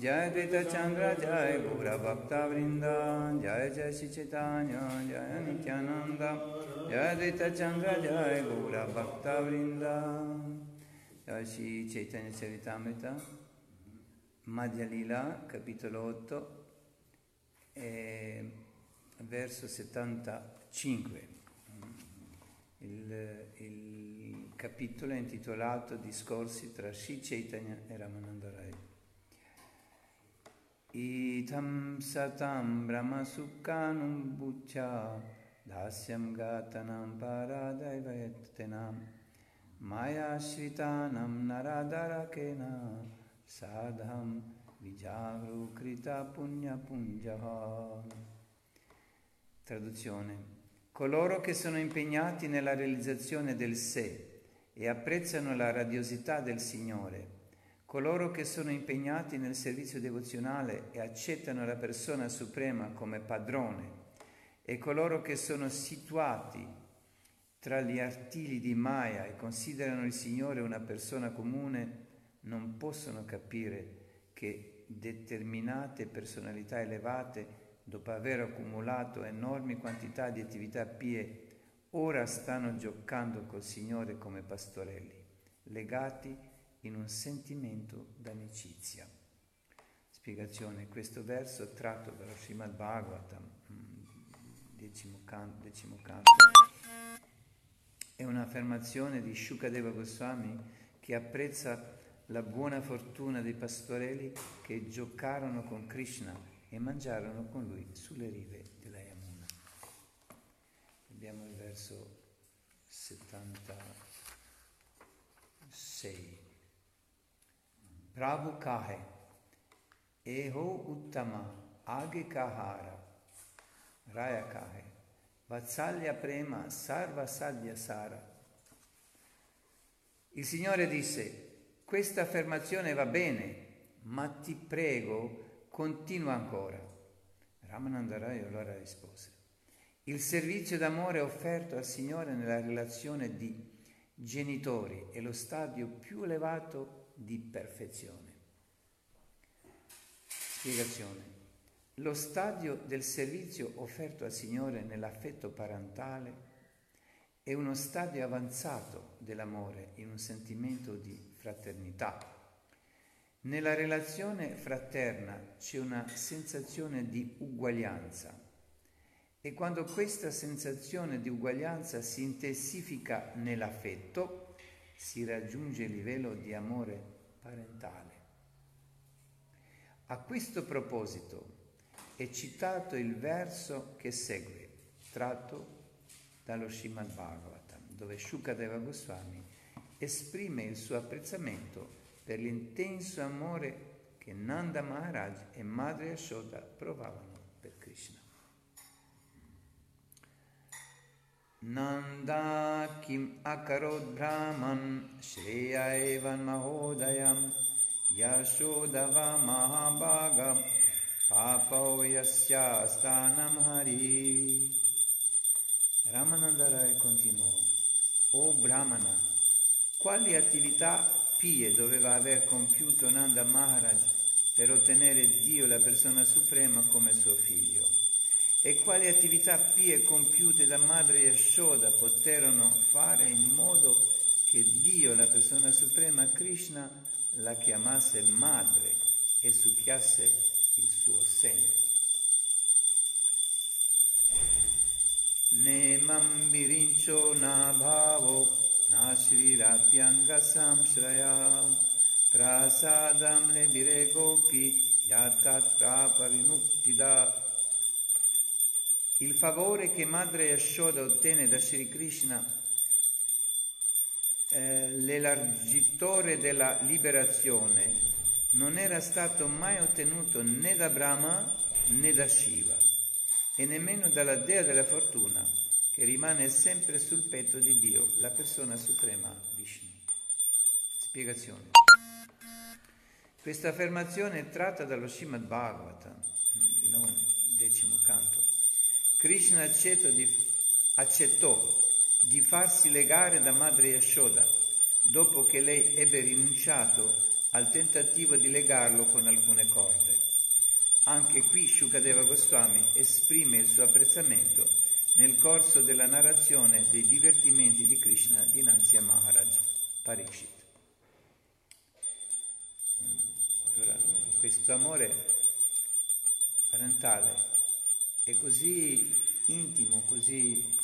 जय द्वैत चंद्र जय गौर भक्त वृंदा जय जय श्री चैतन्य जय नित्यानंद जय द्वैत चंद्र जय गौर भक्त वृंदा जय श्री चैतन्य चरिtamrita Madhya Lila capitolo 8 e verso 75 il, il capitolo è intitolato Discorsi tra Sri Chaitanya e Ramananda Rai. Itam satam brahma sukkanum buccha dasyam gatanam paradaivayatenam maya shritanam naradarakena sadham vijavru krita punya punjaha. Traduzione coloro che sono impegnati nella realizzazione del sé e apprezzano la radiosità del Signore, coloro che sono impegnati nel servizio devozionale e accettano la persona suprema come padrone, e coloro che sono situati tra gli artigli di Maya e considerano il Signore una persona comune, non possono capire che determinate personalità elevate dopo aver accumulato enormi quantità di attività pie, ora stanno giocando col Signore come pastorelli, legati in un sentimento d'amicizia. Spiegazione, questo verso tratto dallo Srimad Bhagavatam, mm, decimo canto, decimo canto, è un'affermazione di Shukadeva Goswami che apprezza la buona fortuna dei pastorelli che giocarono con Krishna e mangiarono con lui sulle rive della Yamuna. Abbiamo il verso 76. Prabhu kahe, eho uttama, age kahara, raya kahe, vatsalya prema, sarva sadhya. Il Signore disse, questa affermazione va bene, ma ti prego Continua ancora. Ramananda Rai allora rispose, il servizio d'amore offerto al Signore nella relazione di genitori è lo stadio più elevato di perfezione. Spiegazione. Lo stadio del servizio offerto al Signore nell'affetto parentale è uno stadio avanzato dell'amore in un sentimento di fraternità nella relazione fraterna c'è una sensazione di uguaglianza e quando questa sensazione di uguaglianza si intensifica nell'affetto, si raggiunge il livello di amore parentale. A questo proposito è citato il verso che segue, tratto dallo Srimad Bhagavatam, dove Shukadeva Goswami esprime il suo apprezzamento per l'intenso amore che Nanda Maharaj e Madre Yashoda provavano per Krishna. Nanda kim akarod brahman shreya evan mahodayam yashodava mahabhaga papao yasya stanam hari Ramananda Rai continuò O Brahmana, quali attività pie doveva aver compiuto Nanda Maharaj per ottenere Dio, la persona suprema, come suo figlio? e quali attività pie compiute da madre Yashoda poterono fare in modo che Dio, la persona suprema Krishna, la chiamasse madre e succhiasse il suo seno. Nemam birincio na bhavo na shrirapyanga samshraya prasadam le biregopi yatat prapa vimuktida il favore che Madre Yashoda ottenne da Sri Krishna, eh, l'elargitore della liberazione, non era stato mai ottenuto né da Brahma né da Shiva e nemmeno dalla dea della fortuna, che rimane sempre sul petto di Dio, la persona suprema Vishnu. Spiegazione. Questa affermazione è tratta dallo Srimad Bhagavatam, di nuovo decimo canto. Krishna di, accettò di farsi legare da madre Yashoda dopo che lei ebbe rinunciato al tentativo di legarlo con alcune corde. Anche qui Shukadeva Goswami esprime il suo apprezzamento nel corso della narrazione dei divertimenti di Krishna dinanzi a Maharaj Parikshit. Allora, questo amore parentale è così intimo, così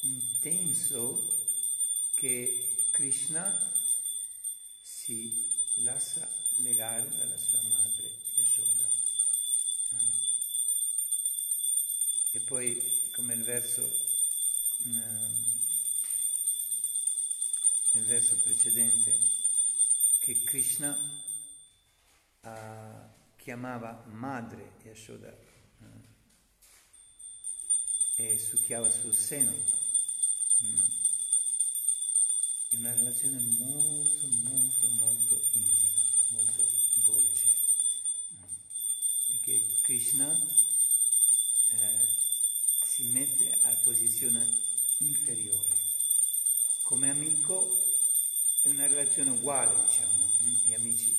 intenso che Krishna si lascia legare dalla sua madre Yashoda. E poi come il verso, ehm, nel verso precedente, che Krishna uh, chiamava madre Yashoda e succhiava sul seno. Mm è una relazione molto, molto, molto intima, molto dolce. E che Krishna eh, si mette a posizione inferiore. Come amico è una relazione uguale, diciamo, gli mm, amici.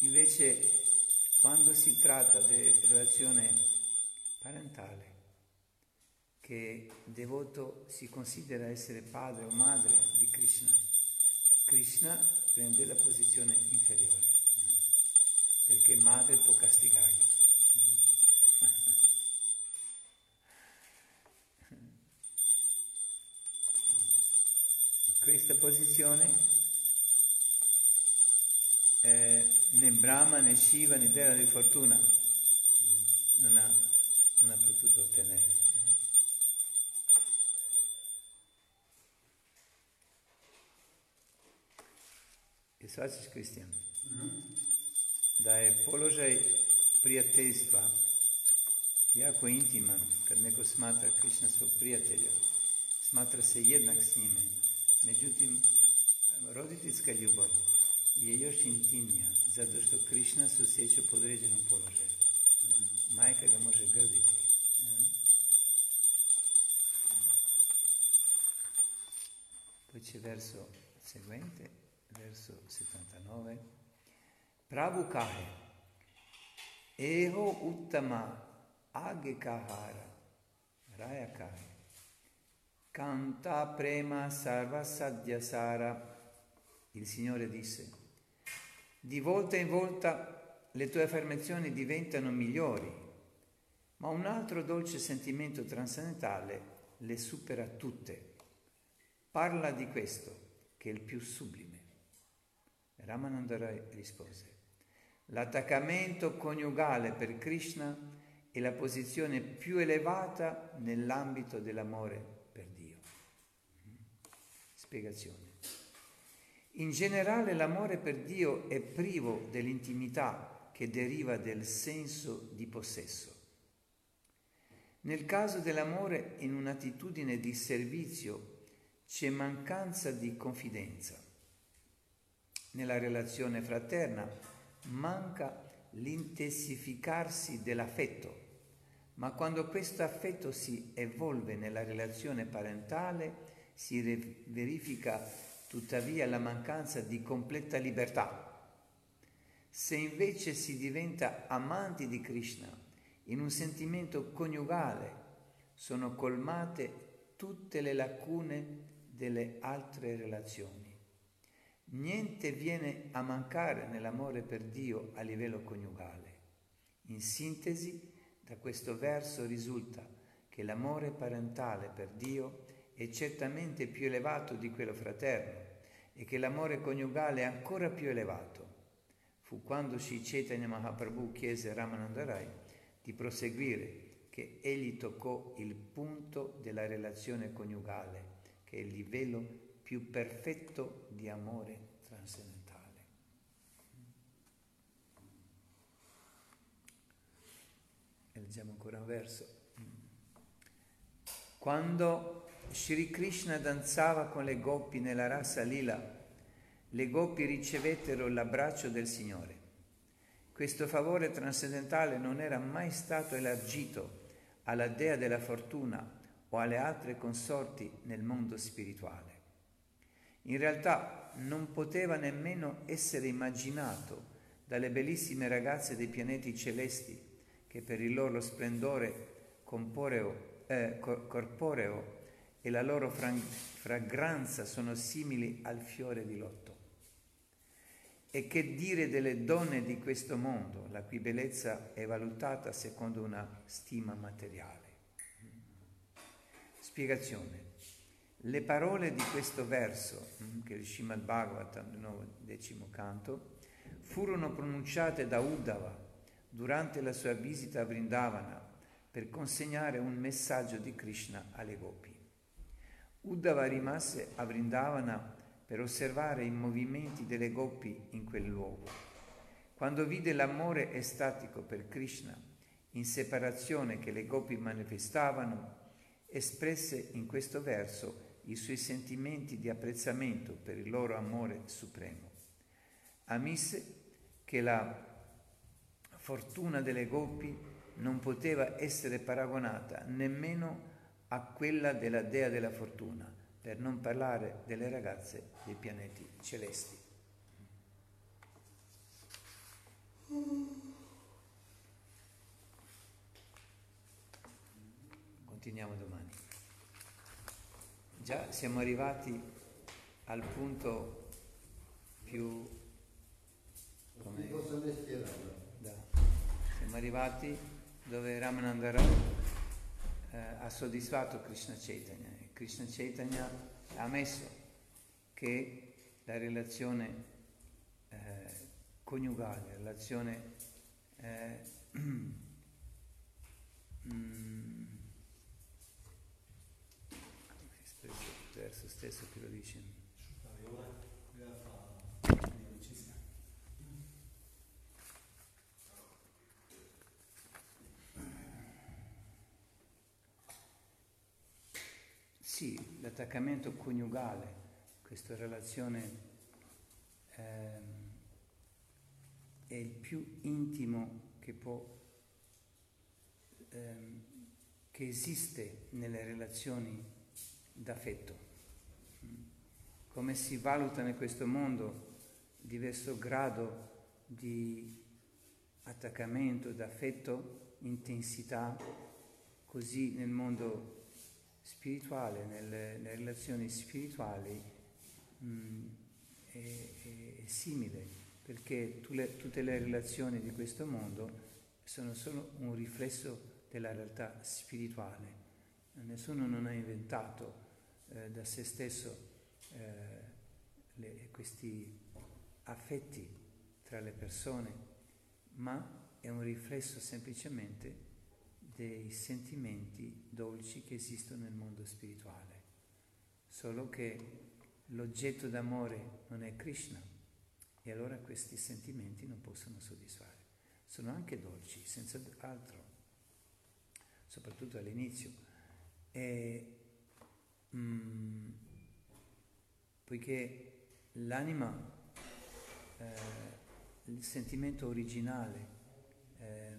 Invece quando si tratta di relazione parentale, che devoto si considera essere padre o madre di Krishna, Krishna prende la posizione inferiore, perché madre può castigarlo. questa posizione eh, né Brahma né Shiva né Deva di fortuna non ha, non ha potuto ottenere. I shvaćaš, Kristijan? Da je položaj prijateljstva jako intiman. Kad neko smatra Krišna svog prijatelja, smatra se jednak s njime. Međutim, roditeljska ljubav je još intimnija, zato što Krišna se osjeća u podređenom položaju. Majka ga može grditi. Poi verso seguente verso 79. Prabhu kahe, eho uttama age kahara, raya kahe, canta prema sarva sadhyasara. Il Signore disse, di volta in volta le tue affermazioni diventano migliori, ma un altro dolce sentimento trascendentale le supera tutte. Parla di questo, che è il più sublime. Ramananda rispose, l'attaccamento coniugale per Krishna è la posizione più elevata nell'ambito dell'amore per Dio. Spiegazione. In generale l'amore per Dio è privo dell'intimità che deriva dal senso di possesso. Nel caso dell'amore in un'attitudine di servizio c'è mancanza di confidenza nella relazione fraterna, manca l'intensificarsi dell'affetto, ma quando questo affetto si evolve nella relazione parentale si verifica tuttavia la mancanza di completa libertà. Se invece si diventa amanti di Krishna in un sentimento coniugale, sono colmate tutte le lacune delle altre relazioni. Niente viene a mancare nell'amore per Dio a livello coniugale. In sintesi, da questo verso risulta che l'amore parentale per Dio è certamente più elevato di quello fraterno e che l'amore coniugale è ancora più elevato. Fu quando Sri Chaitanya Mahaprabhu chiese a Ramanandarai di proseguire che egli toccò il punto della relazione coniugale, che è il livello più perfetto di amore trascendentale. E leggiamo ancora un verso. Quando Sri Krishna danzava con le gopi nella rasa lila, le gopi ricevettero l'abbraccio del Signore. Questo favore trascendentale non era mai stato elargito alla dea della fortuna o alle altre consorti nel mondo spirituale. In realtà non poteva nemmeno essere immaginato dalle bellissime ragazze dei pianeti celesti che per il loro splendore corporeo, eh, corporeo e la loro fragranza sono simili al fiore di lotto. E che dire delle donne di questo mondo, la cui bellezza è valutata secondo una stima materiale? Spiegazione. Le parole di questo verso, mm, che è il Srimad Bhagavatam, il nuovo decimo canto, furono pronunciate da Uddhava durante la sua visita a Vrindavana per consegnare un messaggio di Krishna alle gopi. Uddhava rimase a Vrindavana per osservare i movimenti delle gopi in quel luogo. Quando vide l'amore estatico per Krishna in separazione che le gopi manifestavano, espresse in questo verso i suoi sentimenti di apprezzamento per il loro amore supremo. Ammise che la fortuna delle gopi non poteva essere paragonata nemmeno a quella della dea della fortuna, per non parlare delle ragazze dei pianeti celesti. Continuiamo domani. Già siamo arrivati al punto più... Come... Da. Siamo arrivati dove Ramanandara eh, ha soddisfatto Krishna Chaitanya. Krishna Chaitanya ha ammesso che la relazione eh, coniugale, la relazione eh, mm, verso stesso che lo dice. Sì, l'attaccamento coniugale, questa relazione eh, è il più intimo che può, eh, che esiste nelle relazioni d'affetto. Come si valuta in questo mondo diverso grado di attaccamento, d'affetto, intensità, così nel mondo spirituale, nelle, nelle relazioni spirituali mh, mm, è, è, è, simile, perché le, tutte le relazioni di questo mondo sono solo un riflesso della realtà spirituale. Nessuno non ha inventato eh, da se stesso eh, le, questi affetti tra le persone, ma è un riflesso semplicemente dei sentimenti dolci che esistono nel mondo spirituale, solo che l'oggetto d'amore non è Krishna e allora questi sentimenti non possono soddisfare. Sono anche dolci, senza altro, soprattutto all'inizio. E, mm, poiché l'anima, eh, il sentimento originale, eh,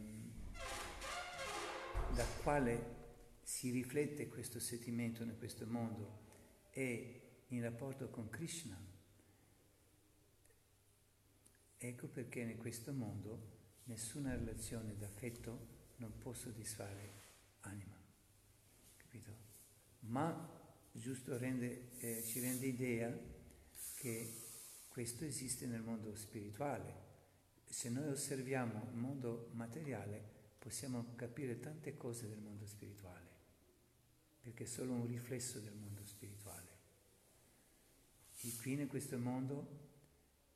da quale si riflette questo sentimento in questo mondo è in rapporto con Krishna. Ecco perché in questo mondo nessuna relazione d'affetto non può soddisfare anima, capito? Ma giusto rende, eh, ci rende idea che questo esiste nel mondo spirituale. Se noi osserviamo il mondo materiale, possiamo capire tante cose del mondo spirituale, perché è solo un riflesso del mondo spirituale. E qui in questo mondo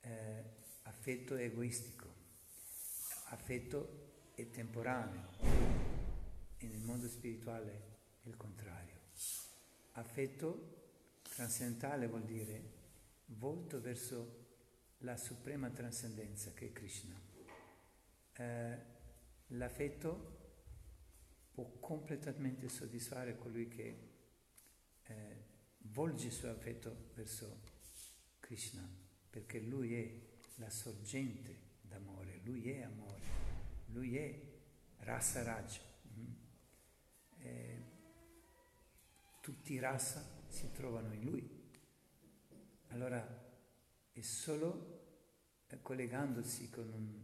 eh, affetto è egoistico, affetto è temporaneo e nel mondo spirituale è il contrario. Affetto trascendentale vuol dire volto verso la suprema trascendenza che è Krishna. Eh, L'affetto può completamente soddisfare colui che eh, volge il suo affetto verso Krishna, perché lui è la sorgente d'amore, lui è amore, lui è rasa raj. Mm. Eh, tutti i rasa si trovano in lui. Allora e solo eh, collegandosi con un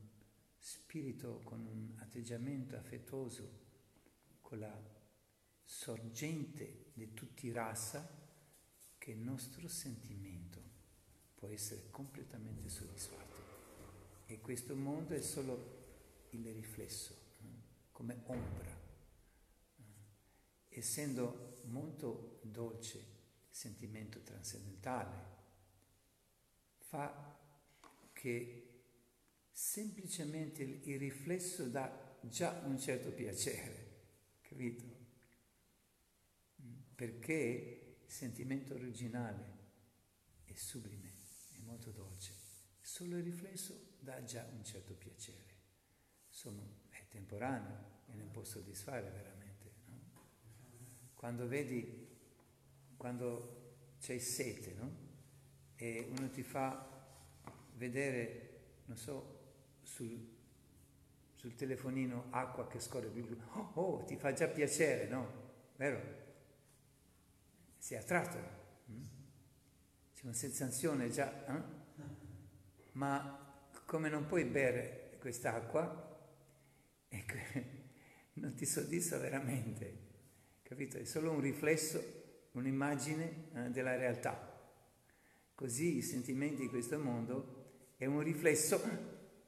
spirito, con un atteggiamento affettuoso, con la sorgente di tutti i rasa, che il nostro sentimento può essere completamente soddisfatto. E questo mondo è solo il riflesso, eh, come ombra. Eh, essendo molto dolce sentimento trascendentale, fa che semplicemente il riflesso dà già un certo piacere, capito? Perché il sentimento originale è sublime, è molto dolce. Solo il riflesso dà già un certo piacere. Sono, è temporaneo e non può soddisfare veramente. Quando vedi, quando c'è sete, no? E uno ti fa vedere, non so, sul, sul telefonino acqua che scorre, oh, oh, ti fa già piacere, no? Vero? Sei attratto. Mm? C'è una sensazione già, eh? ma come non puoi bere quest'acqua, ecco, non ti soddisfa veramente, capito? È solo un riflesso, un'immagine eh, della realtà. Così i sentimenti di questo mondo è un riflesso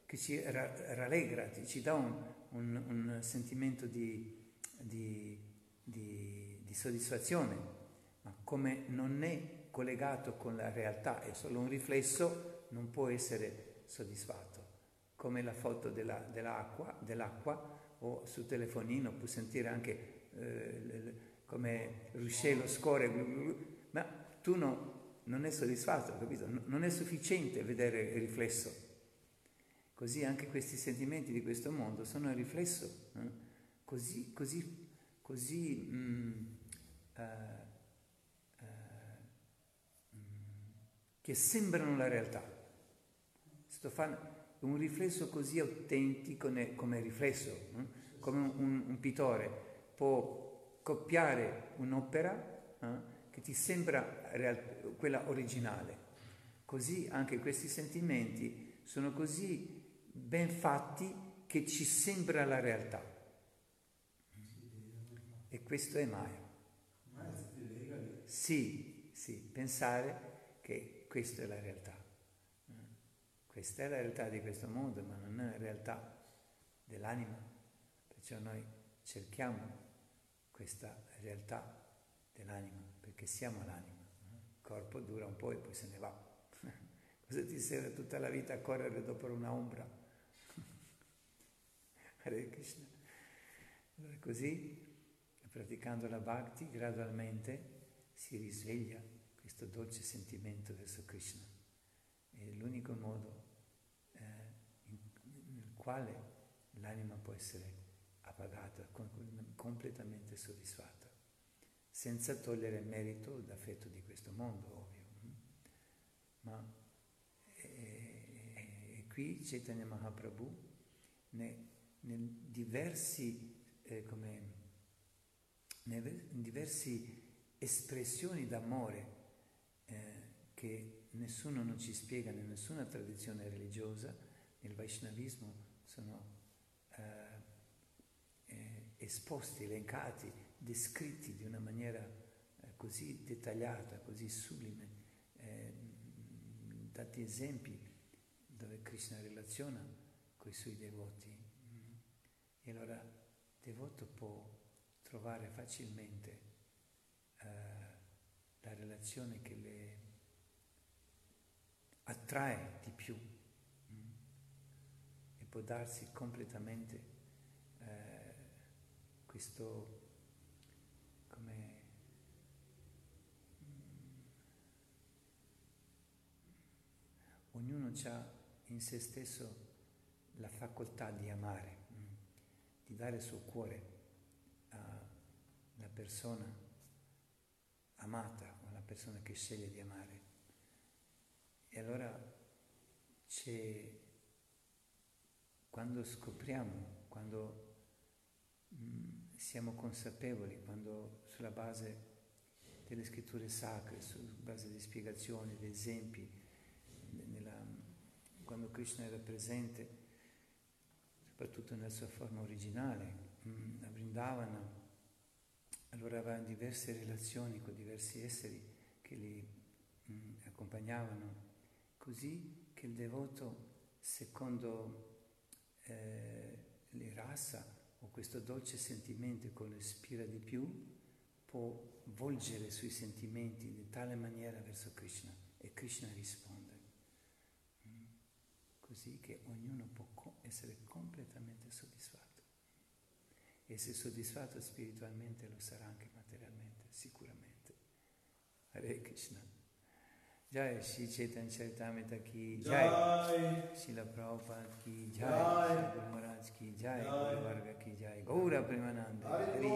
che ci rallegra, ci dà un, un, un sentimento di, di, di, di, soddisfazione, ma come non è collegato con la realtà, è solo un riflesso, non può essere soddisfatto. Come la foto della, dell'acqua, dell'acqua, o sul telefonino può sentire anche eh, come ruscello scorre, ma tu no, non è soddisfatto, capito? Non è sufficiente vedere il riflesso. Così anche questi sentimenti di questo mondo sono il riflesso, eh? così, così, così mm, uh, uh, mm, che sembrano la realtà. Stofano, un riflesso così autentico come riflesso, eh? come un, un, un, pittore può copiare un'opera eh? che ti sembra real- quella originale. Così anche questi sentimenti sono così ben fatti che ci sembra la realtà. E questo è Maya. Sì, sì, pensare che questa è la realtà. Questa è la realtà di questo mondo, ma non è la realtà dell'anima. Perciò noi cerchiamo questa realtà dell'anima perché siamo l'anima. Il corpo dura un po' e poi se ne va. Cosa ti serve tutta la vita a correre dopo una ombra? Hare Krishna. Allora così, praticando la bhakti, gradualmente si risveglia questo dolce sentimento verso Krishna. È l'unico modo eh, in, nel quale l'anima può essere appagata, completamente soddisfatta senza togliere merito d'affetto di questo mondo, ovvio. Ma e, e qui Chaitanya Mahaprabhu, ne, nel diversi, eh, diverse espressioni d'amore eh, che nessuno non ci spiega nessuna tradizione religiosa, nel Vaishnavismo sono eh, eh esposti, elencati descritti di una maniera eh, così dettagliata, così sublime, eh, dati esempi dove Krishna relaziona con i suoi devoti. E allora il devoto può trovare facilmente eh, la relazione che le attrae di più. Mm, e può darsi completamente questo ognuno ha in se stesso la facoltà di amare, mm, di dare il suo cuore alla persona amata o alla persona che sceglie di amare. E allora c'è, quando scopriamo, quando mm, siamo consapevoli, quando sulla base delle scritture sacre, sulla base di spiegazioni, di esempi, quando Krishna era presente, soprattutto nella sua forma originale, a Vrindavana, allora aveva diverse relazioni con diversi esseri che li mh, accompagnavano, così che il devoto, secondo eh, le rasa questo dolce sentimento che lo ispira di più, può volgere sui sentimenti di tale maniera verso Krishna e Krishna risponde. Mm. Così che ognuno può essere completamente soddisfatto. E se soddisfatto spiritualmente lo sarà anche materialmente, sicuramente. Hare Krishna. जय श्री चेतन में की जय। शिल प्रभुपाद की जय। गुरु महाराज की जय। वर्ग की जय। गौर प्रेमानंद। हरि